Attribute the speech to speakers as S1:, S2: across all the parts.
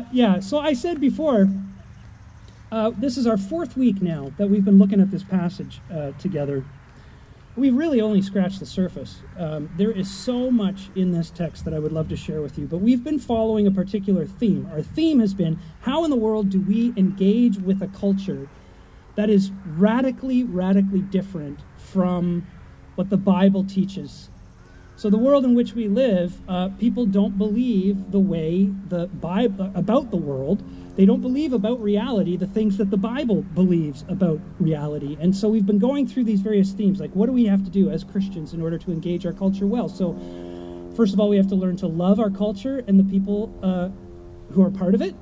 S1: Uh, yeah, so I said before, uh, this is our fourth week now that we've been looking at this passage uh, together. We've really only scratched the surface. Um, there is so much in this text that I would love to share with you, but we've been following a particular theme. Our theme has been how in the world do we engage with a culture that is radically, radically different from what the Bible teaches so the world in which we live, uh, people don't believe the way the Bible about the world. They don't believe about reality the things that the Bible believes about reality. And so we've been going through these various themes, like what do we have to do as Christians in order to engage our culture well? So first of all, we have to learn to love our culture and the people uh, who are part of it.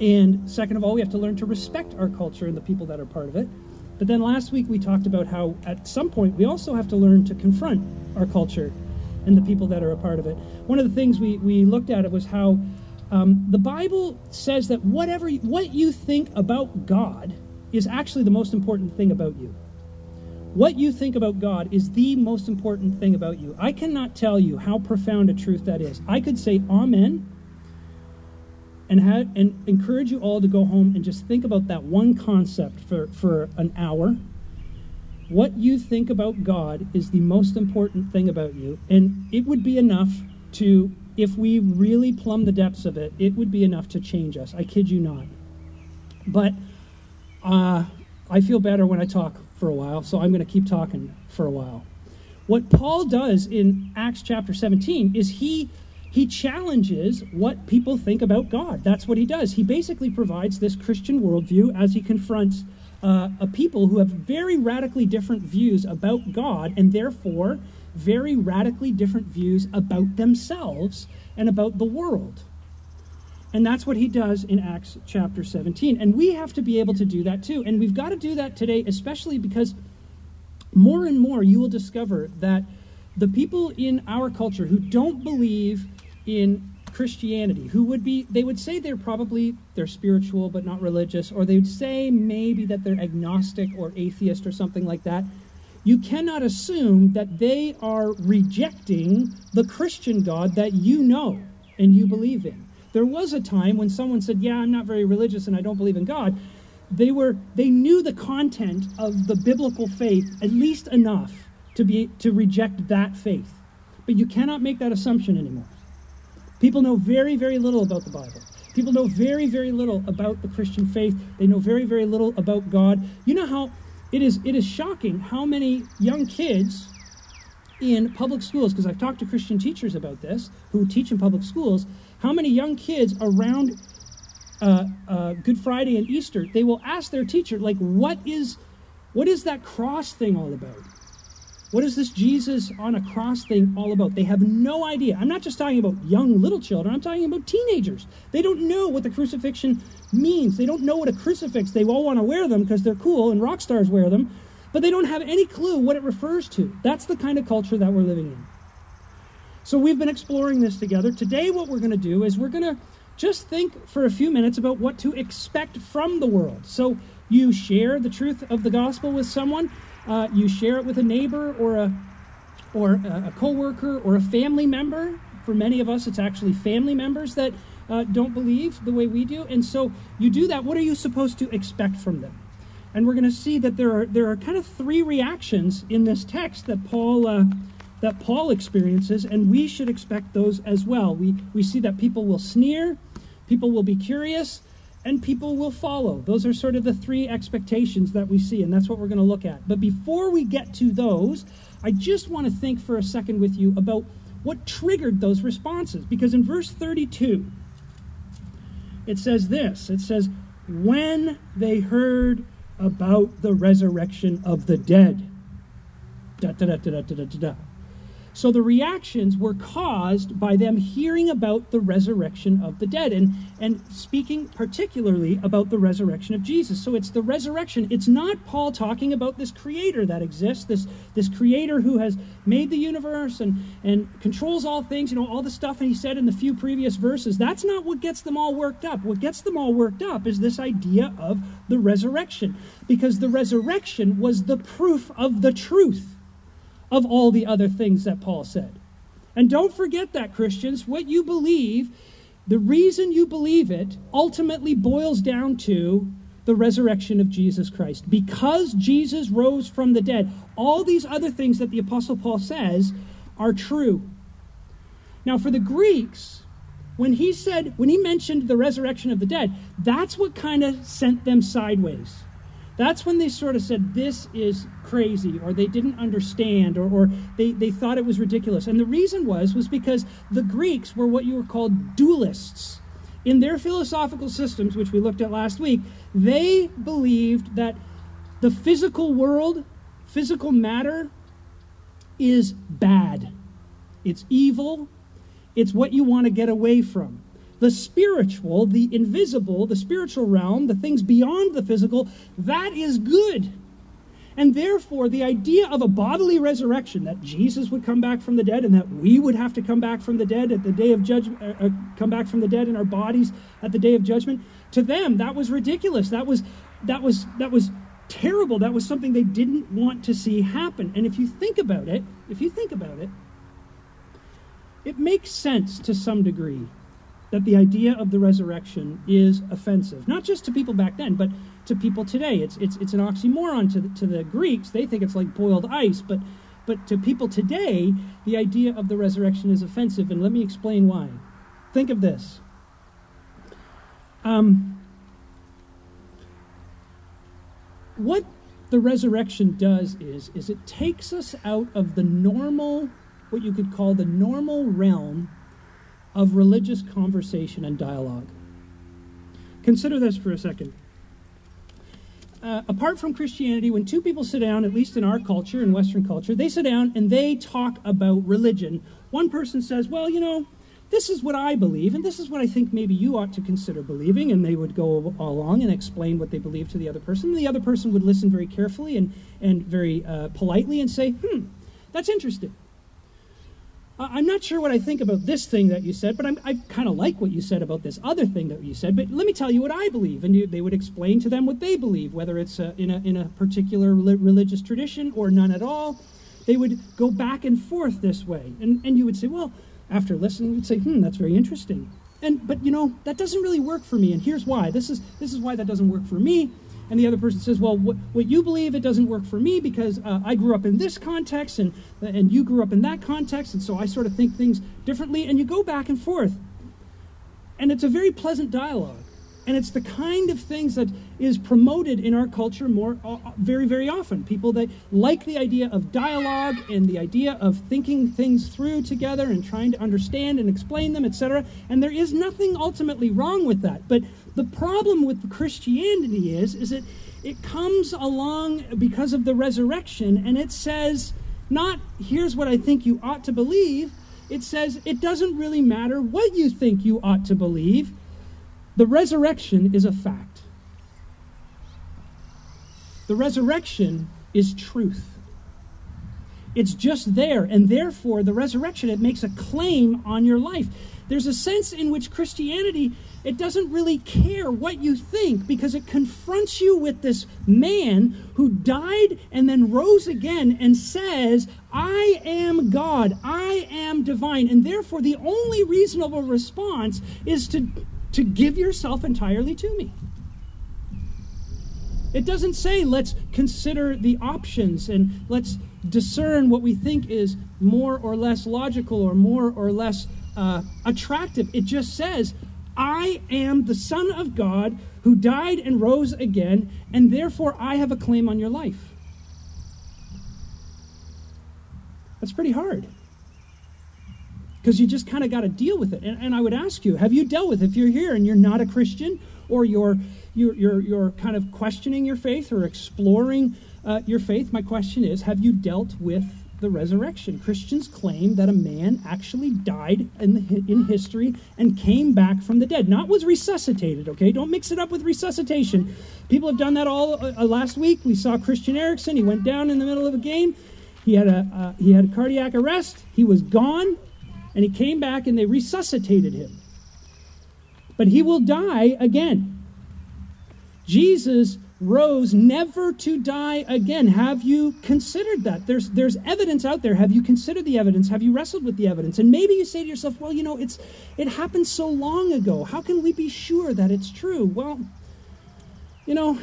S1: And second of all, we have to learn to respect our culture and the people that are part of it. But then last week we talked about how at some point we also have to learn to confront our culture and the people that are a part of it. One of the things we, we looked at it was how um, the Bible says that whatever what you think about God is actually the most important thing about you. What you think about God is the most important thing about you. I cannot tell you how profound a truth that is. I could say Amen and, have, and encourage you all to go home and just think about that one concept for, for an hour. What you think about God is the most important thing about you. And it would be enough to, if we really plumb the depths of it, it would be enough to change us. I kid you not. But uh, I feel better when I talk for a while, so I'm going to keep talking for a while. What Paul does in Acts chapter 17 is he he challenges what people think about God. That's what he does. He basically provides this Christian worldview as he confronts uh, a people who have very radically different views about God and therefore very radically different views about themselves and about the world. And that's what he does in Acts chapter 17. And we have to be able to do that too. And we've got to do that today, especially because more and more you will discover that the people in our culture who don't believe in Christianity who would be they would say they're probably they're spiritual but not religious or they would say maybe that they're agnostic or atheist or something like that. You cannot assume that they are rejecting the Christian God that you know and you believe in. There was a time when someone said yeah I'm not very religious and I don't believe in God. They were they knew the content of the biblical faith at least enough to be to reject that faith. But you cannot make that assumption anymore People know very, very little about the Bible. People know very, very little about the Christian faith. They know very, very little about God. You know how it is it is shocking how many young kids in public schools, because I've talked to Christian teachers about this who teach in public schools, how many young kids around uh, uh, Good Friday and Easter, they will ask their teacher, like, what is what is that cross thing all about? What is this Jesus on a cross thing all about? They have no idea. I'm not just talking about young little children, I'm talking about teenagers. They don't know what the crucifixion means. They don't know what a crucifix. They all want to wear them because they're cool and rock stars wear them, but they don't have any clue what it refers to. That's the kind of culture that we're living in. So we've been exploring this together. Today, what we're going to do is we're going to just think for a few minutes about what to expect from the world. So you share the truth of the gospel with someone uh, you share it with a neighbor or a or a, a coworker or a family member. For many of us, it's actually family members that uh, don't believe the way we do, and so you do that. What are you supposed to expect from them? And we're going to see that there are there are kind of three reactions in this text that Paul uh, that Paul experiences, and we should expect those as well. We we see that people will sneer, people will be curious, and people will follow. Those are sort of the three expectations that we see, and that's what we're going to look at. But before we get to those, I just want to think for a second with you about what triggered those responses. Because in verse 32, it says this it says, When they heard about the resurrection of the dead. Da, da, da, da, da, da, da. So the reactions were caused by them hearing about the resurrection of the dead and, and speaking particularly about the resurrection of Jesus. So it's the resurrection. It's not Paul talking about this creator that exists, this, this creator who has made the universe and, and controls all things, you know, all the stuff he said in the few previous verses. That's not what gets them all worked up. What gets them all worked up is this idea of the resurrection, because the resurrection was the proof of the truth of all the other things that Paul said. And don't forget that, Christians. What you believe the reason you believe it ultimately boils down to the resurrection of Jesus Christ. Because Jesus rose from the dead, all these other things that the Apostle Paul says are true. Now, for the Greeks, when he said, when he mentioned the resurrection of the dead, that's what kind of sent them sideways. That's when they sort of said, This is crazy, or they didn't understand, or, or they, they thought it was ridiculous. And the reason was, was because the Greeks were what you were called dualists. In their philosophical systems, which we looked at last week, they believed that the physical world, physical matter, is bad. It's evil. It's what you want to get away from. The spiritual, the invisible, the spiritual realm, the things beyond the physical, that is good. And therefore, the idea of a bodily resurrection, that Jesus would come back from the dead and that we would have to come back from the dead at the day of judgment, uh, uh, come back from the dead in our bodies at the day of judgment, to them, that was ridiculous. That was, that was, that was terrible. That was something they didn't want to see happen. And if you think about it, if you think about it, it makes sense to some degree that the idea of the resurrection is offensive, not just to people back then, but to people today. It's, it's, it's an oxymoron to the, to the Greeks. They think it's like boiled ice, but, but to people today, the idea of the resurrection is offensive, and let me explain why. Think of this. Um, what the resurrection does is, is it takes us out of the normal, what you could call the normal realm of religious conversation and dialogue. Consider this for a second. Uh, apart from Christianity, when two people sit down, at least in our culture, in Western culture, they sit down and they talk about religion. One person says, Well, you know, this is what I believe, and this is what I think maybe you ought to consider believing. And they would go along and explain what they believe to the other person. And the other person would listen very carefully and, and very uh, politely and say, Hmm, that's interesting. I'm not sure what I think about this thing that you said, but I'm, i kind of like what you said about this other thing that you said. But let me tell you what I believe. And you, they would explain to them what they believe, whether it's uh, in, a, in a particular religious tradition or none at all. They would go back and forth this way. And, and you would say, well, after listening, you'd say, hmm, that's very interesting. And, but, you know, that doesn't really work for me. And here's why. This is, this is why that doesn't work for me and the other person says, well, what, what you believe, it doesn't work for me because uh, I grew up in this context and, and you grew up in that context, and so I sort of think things differently, and you go back and forth. And it's a very pleasant dialogue. And it's the kind of things that is promoted in our culture more uh, uh, very, very often. People that like the idea of dialogue and the idea of thinking things through together and trying to understand and explain them, etc. And there is nothing ultimately wrong with that. But the problem with Christianity is, is that it comes along because of the resurrection and it says, not here's what I think you ought to believe. It says it doesn't really matter what you think you ought to believe the resurrection is a fact. The resurrection is truth. It's just there, and therefore, the resurrection, it makes a claim on your life. There's a sense in which Christianity, it doesn't really care what you think because it confronts you with this man who died and then rose again and says, I am God, I am divine. And therefore, the only reasonable response is to to give yourself entirely to me. It doesn't say let's consider the options and let's discern what we think is more or less logical or more or less uh, attractive. It just says, I am the Son of God who died and rose again, and therefore I have a claim on your life. That's pretty hard because you just kind of got to deal with it. And, and, I would ask you, have you dealt with it? if you're here and you're not a Christian or you're you're you're, you're kind of questioning your faith or exploring uh, your faith? My question is, have you dealt with the resurrection? Christians claim that a man actually died in the, in history and came back from the dead, not was resuscitated. Okay, don't mix it up with resuscitation. People have done that all uh, uh last week. We saw Christian Eriksen. He went down in the middle of a game. He had a uh, he had a cardiac arrest. He was gone and he came back and they resuscitated him. But he will die again. Jesus rose never to die again. Have you considered that? There's there's evidence out there. Have you considered the evidence? Have you wrestled with the evidence? And maybe you say to yourself, well, you know, it's it happened so long ago. How can we be sure that it's true? Well, you know,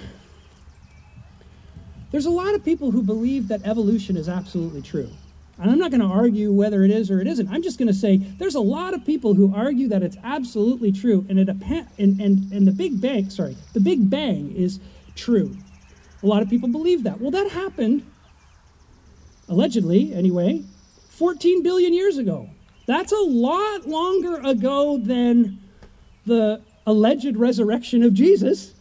S1: there's a lot of people who believe that evolution is absolutely true. And I'm not going to argue whether it is or it isn't. I'm just going to say there's a lot of people who argue that it's absolutely true, and it and, and and the Big Bang, sorry, the Big Bang is true. A lot of people believe that. Well, that happened allegedly, anyway, 14 billion years ago. That's a lot longer ago than the alleged resurrection of Jesus.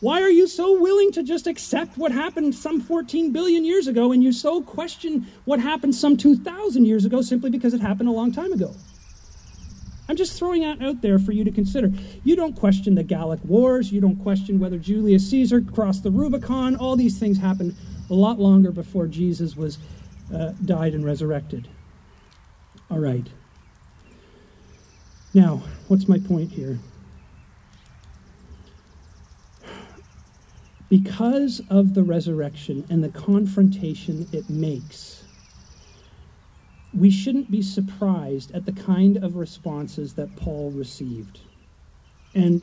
S1: Why are you so willing to just accept what happened some 14 billion years ago and you so question what happened some 2,000 years ago simply because it happened a long time ago? I'm just throwing that out there for you to consider. You don't question the Gallic Wars. You don't question whether Julius Caesar crossed the Rubicon. All these things happened a lot longer before Jesus was uh, died and resurrected. All right. Now, what's my point here? Because of the resurrection and the confrontation it makes, we shouldn't be surprised at the kind of responses that Paul received. And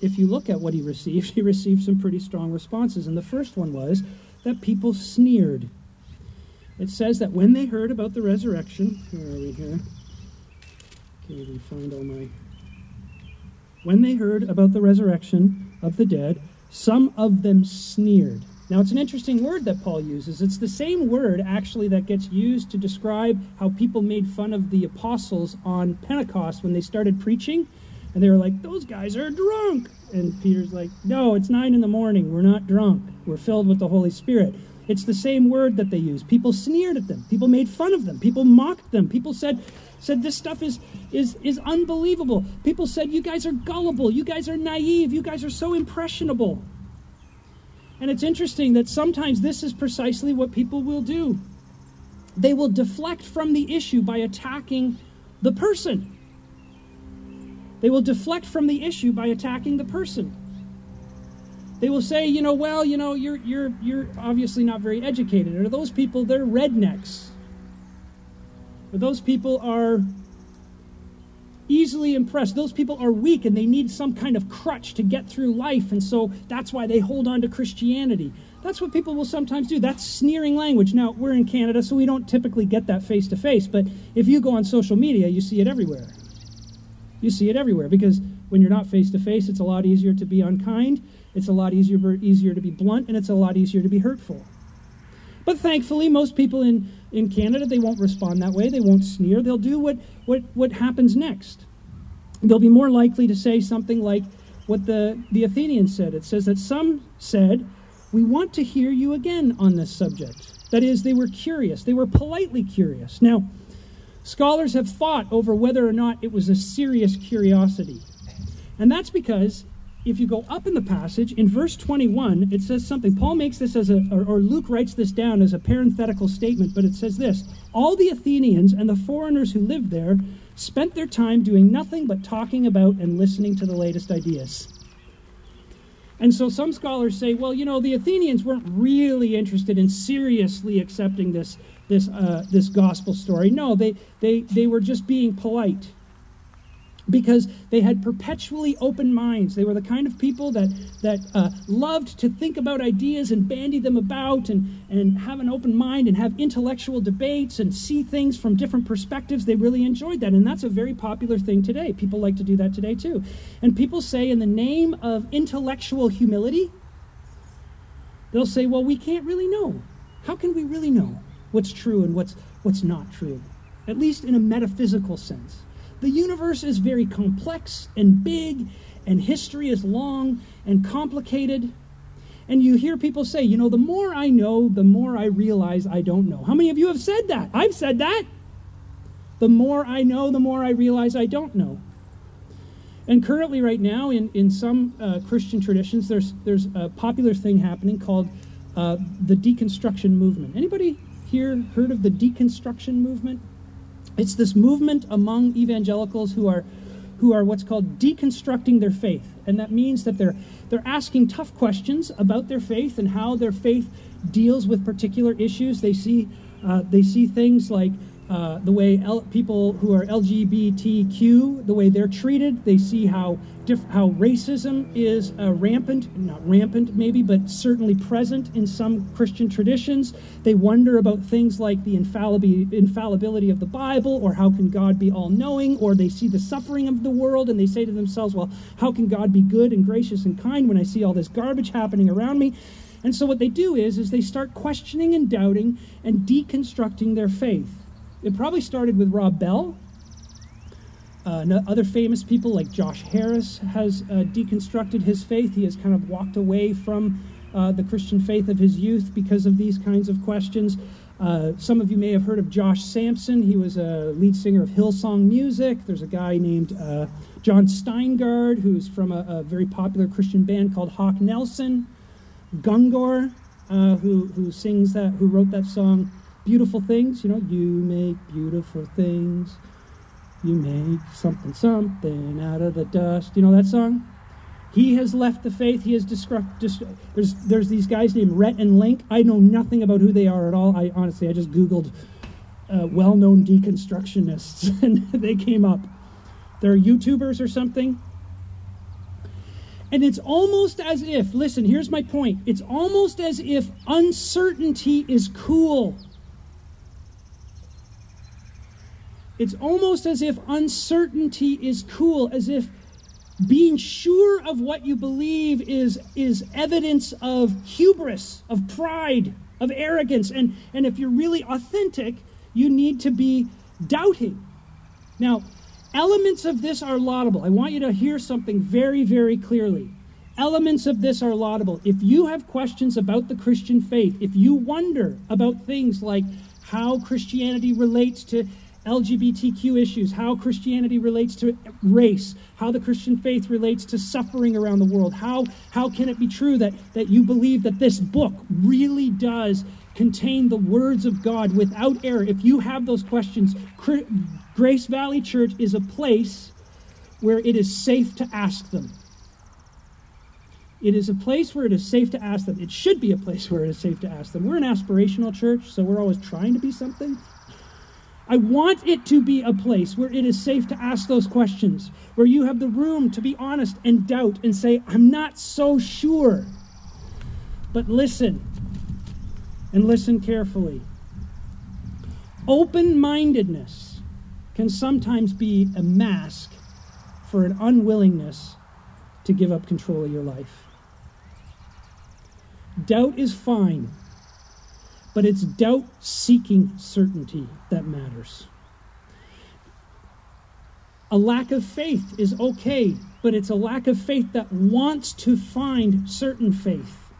S1: if you look at what he received, he received some pretty strong responses. And the first one was that people sneered. It says that when they heard about the resurrection, where are we here? Can't even find all my. When they heard about the resurrection of the dead, some of them sneered. Now, it's an interesting word that Paul uses. It's the same word, actually, that gets used to describe how people made fun of the apostles on Pentecost when they started preaching. And they were like, those guys are drunk. And Peter's like, no, it's nine in the morning. We're not drunk. We're filled with the Holy Spirit. It's the same word that they use. People sneered at them. People made fun of them. People mocked them. People said, said this stuff is is is unbelievable. People said you guys are gullible. You guys are naive. You guys are so impressionable. And it's interesting that sometimes this is precisely what people will do. They will deflect from the issue by attacking the person. They will deflect from the issue by attacking the person. They will say, you know, well, you know, you're you're you're obviously not very educated. Or those people, they're rednecks. Or those people are easily impressed. Those people are weak and they need some kind of crutch to get through life, and so that's why they hold on to Christianity. That's what people will sometimes do. That's sneering language. Now, we're in Canada, so we don't typically get that face to face, but if you go on social media, you see it everywhere. You see it everywhere because when you're not face to face, it's a lot easier to be unkind, it's a lot easier, easier to be blunt, and it's a lot easier to be hurtful. But thankfully, most people in, in Canada, they won't respond that way. They won't sneer. They'll do what, what, what happens next. They'll be more likely to say something like what the, the Athenians said. It says that some said, We want to hear you again on this subject. That is, they were curious. They were politely curious. Now, scholars have fought over whether or not it was a serious curiosity. And that's because if you go up in the passage, in verse 21, it says something. Paul makes this as a, or, or, Luke writes this down as a parenthetical statement, but it says this All the Athenians and the foreigners who lived there spent their time doing nothing but talking about and listening to the latest ideas. And so some scholars say, well, you know, the Athenians weren't really interested in seriously accepting this, this, uh, this gospel story. No, they, they, they were just being polite because they had perpetually open minds. They were the kind of people that, that uh, loved to think about ideas and bandy them about and, and have an open mind and have intellectual debates and see things from different perspectives. They really enjoyed that. And that's a very popular thing today. People like to do that today too. And people say, in the name of intellectual humility, they'll say, well, we can't really know. How can we really know what's true and what's, what's not true? At least in a metaphysical sense. The universe is very complex and big, and history is long and complicated. And you hear people say, you know, the more I know, the more I realize I don't know. How many of you have said that? I've said that. The more I know, the more I realize I don't know. And currently, right now, in, in some uh, Christian traditions, there's, there's a popular thing happening called uh, the deconstruction movement. Anybody here heard of the deconstruction movement? It's this movement among evangelicals who are who are what's called deconstructing their faith. And that means that they're, they're asking tough questions about their faith and how their faith deals with particular issues. They see, uh, they see things like uh, the way L- people who are LGBTQ, the way they're treated. They see how diff- how racism is uh, rampant, not rampant maybe, but certainly present in some Christian traditions. They wonder about things like the infallibility, infallibility of the Bible, or how can God be all-knowing, or they see the suffering of the world and they say to themselves, well, how can God be good and gracious and kind when I see all this garbage happening around me? And so what they do is, is they start questioning and doubting and deconstructing their faith. It probably started with Rob Bell. Uh, other famous people like Josh Harris has uh, deconstructed his faith. He has kind of walked away from uh, the Christian faith of his youth because of these kinds of questions. Uh, some of you may have heard of Josh Sampson. He was a lead singer of Hillsong Music. There's a guy named uh, Jon Steingard who's from a, a, very popular Christian band called Hawk Nelson. Gungor, uh, who, who sings that, who wrote that song beautiful things. You know, you make beautiful things. You make something, something out of the dust. You know that song? He has left the faith. He has disrupt. Dis- there's there's these guys named Rhett and Link. I know nothing about who they are at all. I honestly I just googled uh, well-known deconstructionists and they came up. They're YouTubers or something. And it's almost as if, listen, here's my point. It's almost as if uncertainty is cool. It's almost as if uncertainty is cool, as if being sure of what you believe is, is evidence of hubris, of pride, of arrogance. And, and if you're really authentic, you need to be doubting. Now, elements of this are laudable. I want you to hear something very, very clearly. Elements of this are laudable. If you have questions about the Christian faith, if you wonder about things like how Christianity relates to LGBTQ issues, how Christianity relates to race, how the Christian faith relates to suffering around the world. How, how can it be true that, that you believe that this book really does contain the words of God without error? If you have those questions, Grace Valley Church is a place where it is safe to ask them. It is a place where it is safe to ask them. It should be a place where it is safe to ask them. We're an aspirational church, so we're always trying to be something. I want it to be a place where it is safe to ask those questions, where you have the room to be honest and doubt and say, I'm not so sure. But listen, and listen carefully. Open mindedness can sometimes be a mask for an unwillingness to give up control of your life. Doubt is fine but it's doubt seeking certainty that matters. A lack of faith is okay, but it's a lack of faith that wants to find certain faith.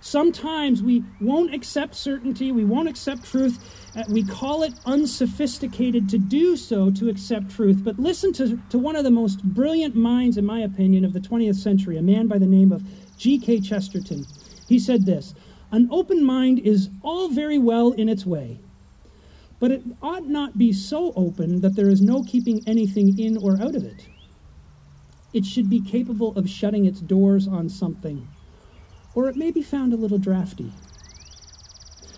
S1: Sometimes we won't accept certainty, we won't accept truth. Uh, we call it unsophisticated to do so, to accept truth. But listen to, to one of the most brilliant minds, in my opinion, of the 20th century, a man by the name of G.K. Chesterton. He said this an open mind is all very well in its way, but it ought not be so open that there is no keeping anything in or out of it. It should be capable of shutting its doors on something, or it may be found a little drafty.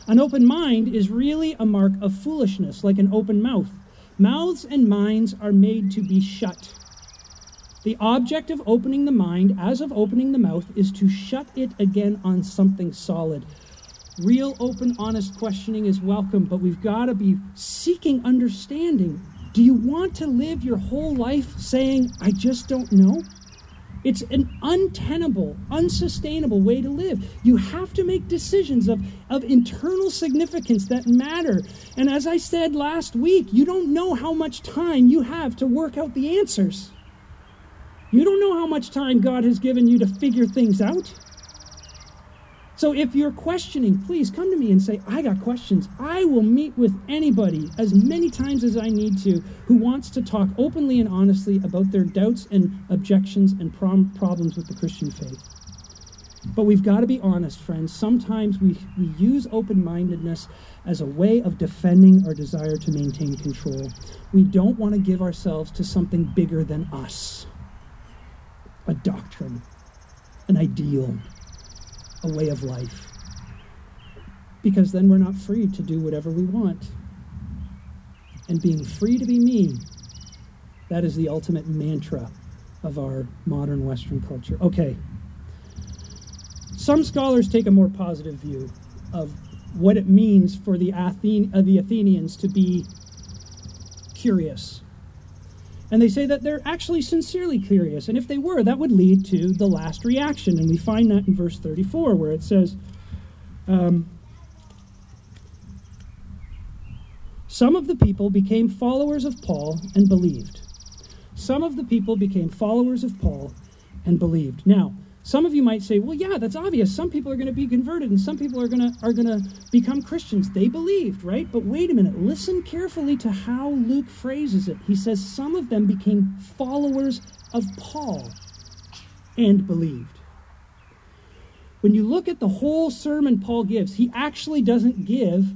S1: An open mind is really a mark of foolishness, like an open mouth. Mouths and minds are made to be shut. The object of opening the mind, as of opening the mouth, is to shut it again on something solid. Real, open, honest questioning is welcome, but we've got to be seeking understanding. Do you want to live your whole life saying, I just don't know? It's an untenable, unsustainable way to live. You have to make decisions of, of internal significance that matter. And as I said last week, you don't know how much time you have to work out the answers. You don't know how much time God has given you to figure things out. So if you're questioning, please come to me and say, I got questions. I will meet with anybody as many times as I need to who wants to talk openly and honestly about their doubts and objections and problems with the Christian faith. But we've got to be honest, friends. Sometimes we, we use open mindedness as a way of defending our desire to maintain control. We don't want to give ourselves to something bigger than us a doctrine, an ideal, a way of life. Because then we're not free to do whatever we want. And being free to be me, that is the ultimate mantra of our modern Western culture. Okay. Some scholars take a more positive view of what it means for the, Athen- uh, the Athenians to be curious. And they say that they're actually sincerely curious. And if they were, that would lead to the last reaction. And we find that in verse 34, where it says, um, Some of the people became followers of Paul and believed. Some of the people became followers of Paul and believed. Now, some of you might say, well, yeah, that's obvious. Some people are going to be converted and some people are going to are going to become Christians. They believed, right? But wait a minute. Listen carefully to how Luke phrases it. He says some of them became followers of Paul and believed. When you look at the whole sermon Paul gives, he actually doesn't give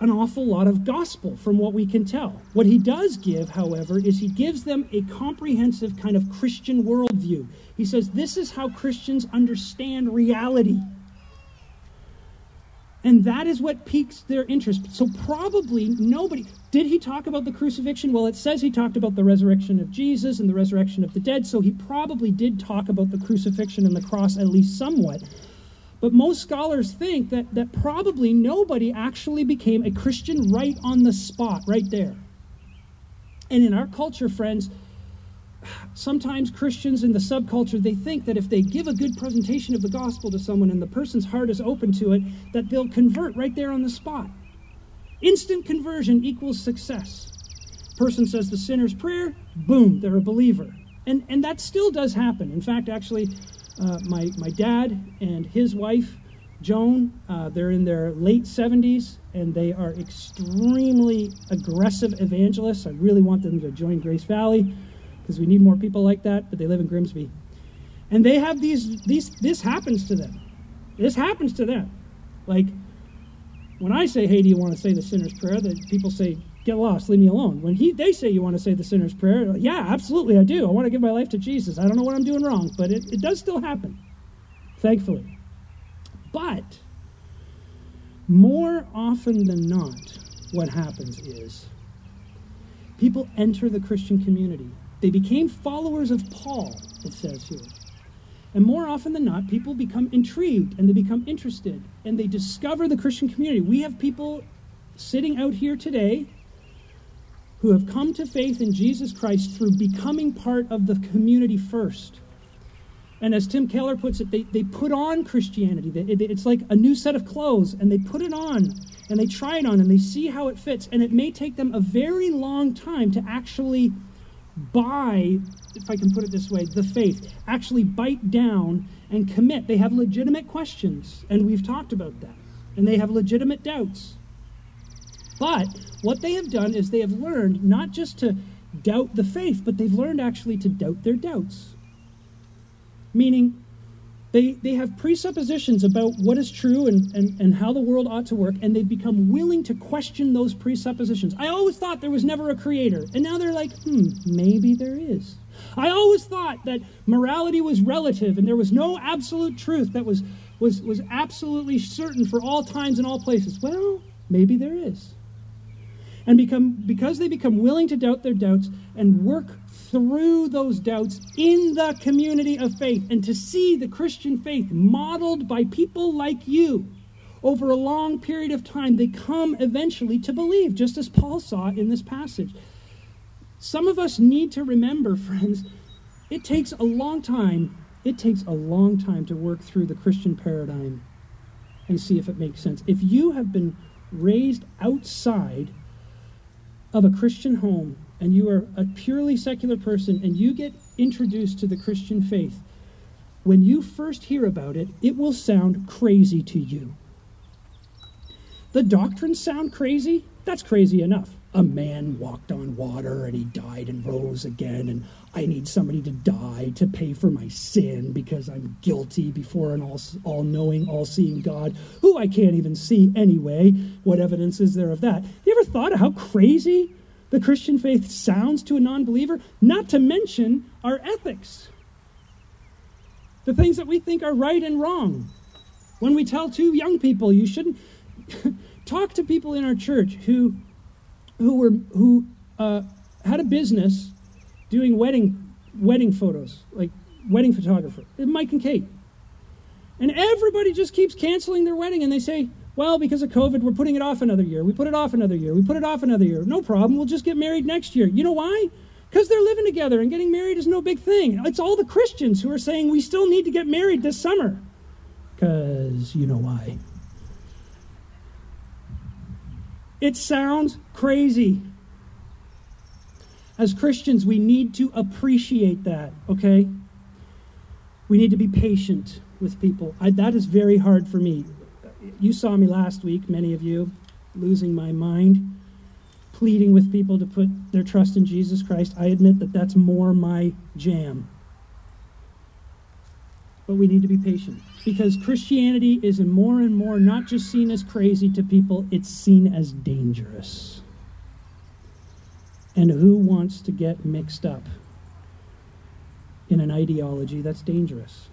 S1: an awful lot of gospel from what we can tell. What he does give, however, is he gives them a comprehensive kind of Christian worldview. He says, This is how Christians understand reality. And that is what piques their interest. So, probably nobody. Did he talk about the crucifixion? Well, it says he talked about the resurrection of Jesus and the resurrection of the dead. So, he probably did talk about the crucifixion and the cross at least somewhat. But most scholars think that, that probably nobody actually became a Christian right on the spot, right there. And in our culture, friends, sometimes Christians in the subculture, they think that if they give a good presentation of the gospel to someone and the person's heart is open to it, that they'll convert right there on the spot. Instant conversion equals success. Person says the sinner's prayer, boom, they're a believer. And, and that still does happen. In fact, actually, uh, my, my dad and his wife, Joan, uh, they're in their late 70s and they are extremely aggressive evangelists. I really want them to join Grace Valley because we need more people like that, but they live in Grimsby. And they have these, these, this happens to them. This happens to them. Like, when I say, hey, do you want to say the sinner's prayer? That people say, get lost, leave me alone. When he, they say you want to say the sinner's prayer, like, yeah, absolutely, I do. I want to give my life to Jesus. I don't know what I'm doing wrong, but it, it does still happen, thankfully. But more often than not, what happens is people enter the Christian community. They became followers of Paul, it says here. And more often than not, people become intrigued and they become interested and they discover the Christian community. We have people sitting out here today who have come to faith in Jesus Christ through becoming part of the community first. And as Tim Keller puts it, they, they put on Christianity. It's like a new set of clothes, and they put it on, and they try it on, and they see how it fits. And it may take them a very long time to actually buy, if I can put it this way, the faith, actually bite down and commit. They have legitimate questions, and we've talked about that. And they have legitimate doubts. But what they have done is they have learned not just to doubt the faith, but they've learned actually to doubt their doubts. Meaning, they, they have presuppositions about what is true and, and, and how the world ought to work, and they've become willing to question those presuppositions. I always thought there was never a creator, and now they're like, hmm, maybe there is. I always thought that morality was relative and there was no absolute truth that was, was, was absolutely certain for all times and all places. Well, maybe there is and become because they become willing to doubt their doubts and work through those doubts in the community of faith and to see the Christian faith modeled by people like you over a long period of time, they come eventually to believe, just as Paul saw in this passage. Some of us need to remember, friends, it takes a long time. It takes a long time to work through the Christian paradigm and see if it makes sense. If you have been raised outside of a Christian home and you are a purely secular person and you get introduced to the Christian faith, when you first hear about it, it will sound crazy to you. The doctrines sound crazy? That's crazy enough. A man walked on water and he died and rose again, and I need somebody to die to pay for my sin because I'm guilty before an all knowing, all seeing God who I can't even see anyway. What evidence is there of that? You ever thought of how crazy the Christian faith sounds to a non believer? Not to mention our ethics. The things that we think are right and wrong. When we tell two young people, you shouldn't talk to people in our church who who were who uh, had a business doing wedding wedding photos, like wedding photographer, Mike and Kate. And everybody just keeps canceling their wedding, and they say, "Well, because of COVID, we're putting it off another year. We put it off another year. We put it off another year. No problem. We'll just get married next year." You know why? Because they're living together, and getting married is no big thing. It's all the Christians who are saying we still need to get married this summer. Because you know why. It sounds crazy. As Christians, we need to appreciate that, okay? We need to be patient with people. I, that is very hard for me. You saw me last week, many of you, losing my mind, pleading with people to put their trust in Jesus Christ. I admit that that's more my jam but we need to be patient because Christianity is more and more not just seen as crazy to people, it's seen as dangerous. And who wants to get mixed up in an ideology that's dangerous?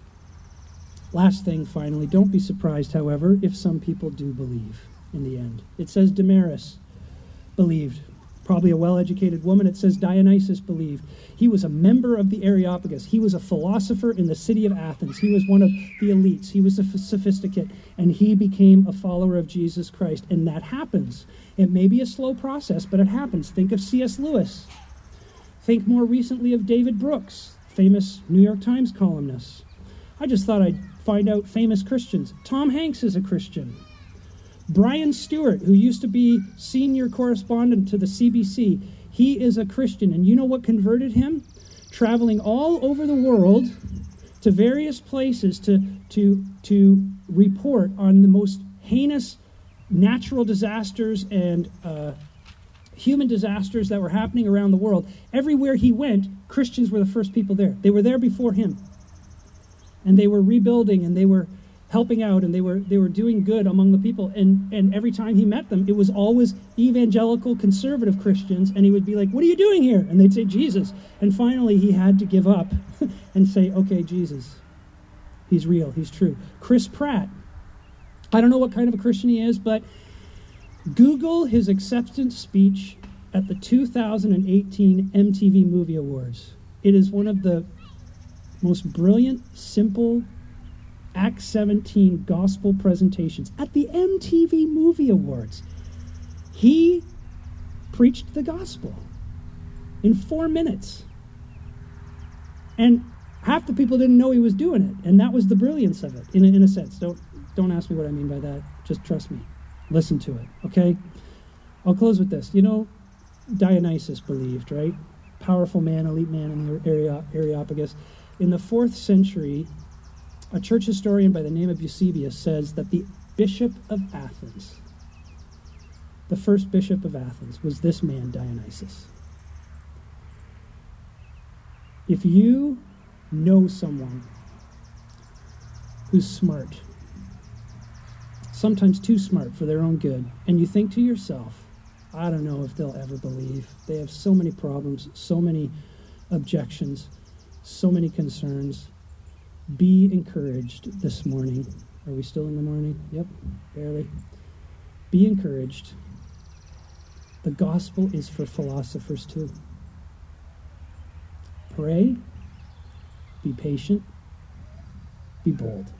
S1: Last thing, finally, don't be surprised, however, if some people do believe in the end. It says Damaris believed probably a well educated woman. It says Dionysus believed. He was a member of the Areopagus. He was a philosopher in the city of Athens. He was one of the elites. He was a sophisticate, and he became a follower of Jesus Christ. And that happens. It may be a slow process, but it happens. Think of C.S. Lewis. Think more recently of David Brooks, famous New York Times columnist. I just thought I'd find out famous Christians. Tom Hanks is a Christian. Brian Stewart, who used to be senior correspondent to the CBC, he is a Christian. And you know what converted him? Traveling all over the world to various places to, to, to report on the most heinous natural disasters and uh, human disasters that were happening around the world. Everywhere he went, Christians were the first people there. They were there before him. And they were rebuilding and they were helping out and they were they were doing good among the people. And and every time he met them it was always evangelical conservative christians and he would be like what are you doing here? And they'd say jesus. And finally he had to give up and say okay jesus he's real he's true. Chris pratt i don't know what kind of a christian he is but google his acceptance speech at the 2018 mtv movie awards. It is one of the most brilliant simple Acts 17 gospel presentations at the MTV Movie Awards. He preached the gospel in four minutes. And half the people didn't know he was doing it. And that was the brilliance of it, in a, in a sense. Don't, don't ask me what I mean by that. Just trust me. Listen to it, okay? I'll close with this. You know, Dionysus believed, right? Powerful man, elite man in the Areopagus. In the fourth century, a church historian by the name of Eusebius says that the bishop of Athens, the first bishop of Athens, was this man, Dionysus. If you know someone who's smart, sometimes too smart for their own good, and you think to yourself, I don't know if they'll ever believe. They have so many problems, so many objections, so many concerns. Be encouraged this morning. Are we still in the morning? Yep, barely. Be encouraged. The gospel is for philosophers too. Pray, be patient, be bold.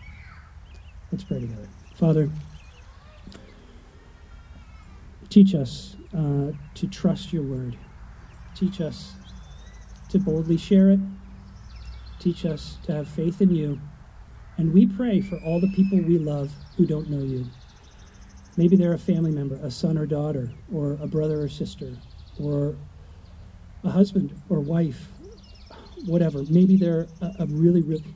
S1: Let's pray together. Father, teach us uh, to trust your word. Teach us to boldly share it Teach us to have faith in you. And we pray for all the people we love who don't know you. Maybe they're a family member, a son or daughter, or a brother or sister, or a husband or wife, whatever. Maybe they're a, a really, really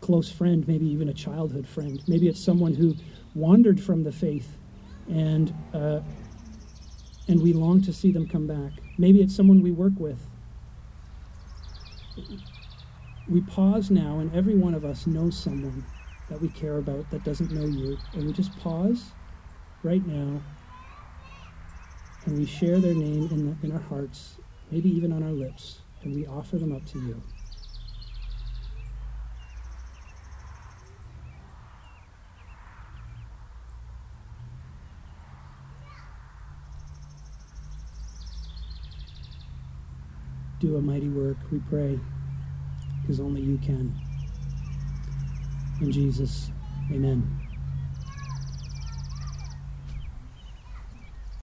S1: close friend, maybe even a childhood friend. Maybe it's someone who wandered from the faith and uh, and we long to see them come back. Maybe it's someone we work with. We pause now, and every one of us knows someone that we care about that doesn't know you. And we just pause right now and we share their name in, in our hearts, maybe even on our lips, and we offer them up to you. Do a mighty work, we pray, because only you can. In Jesus, amen.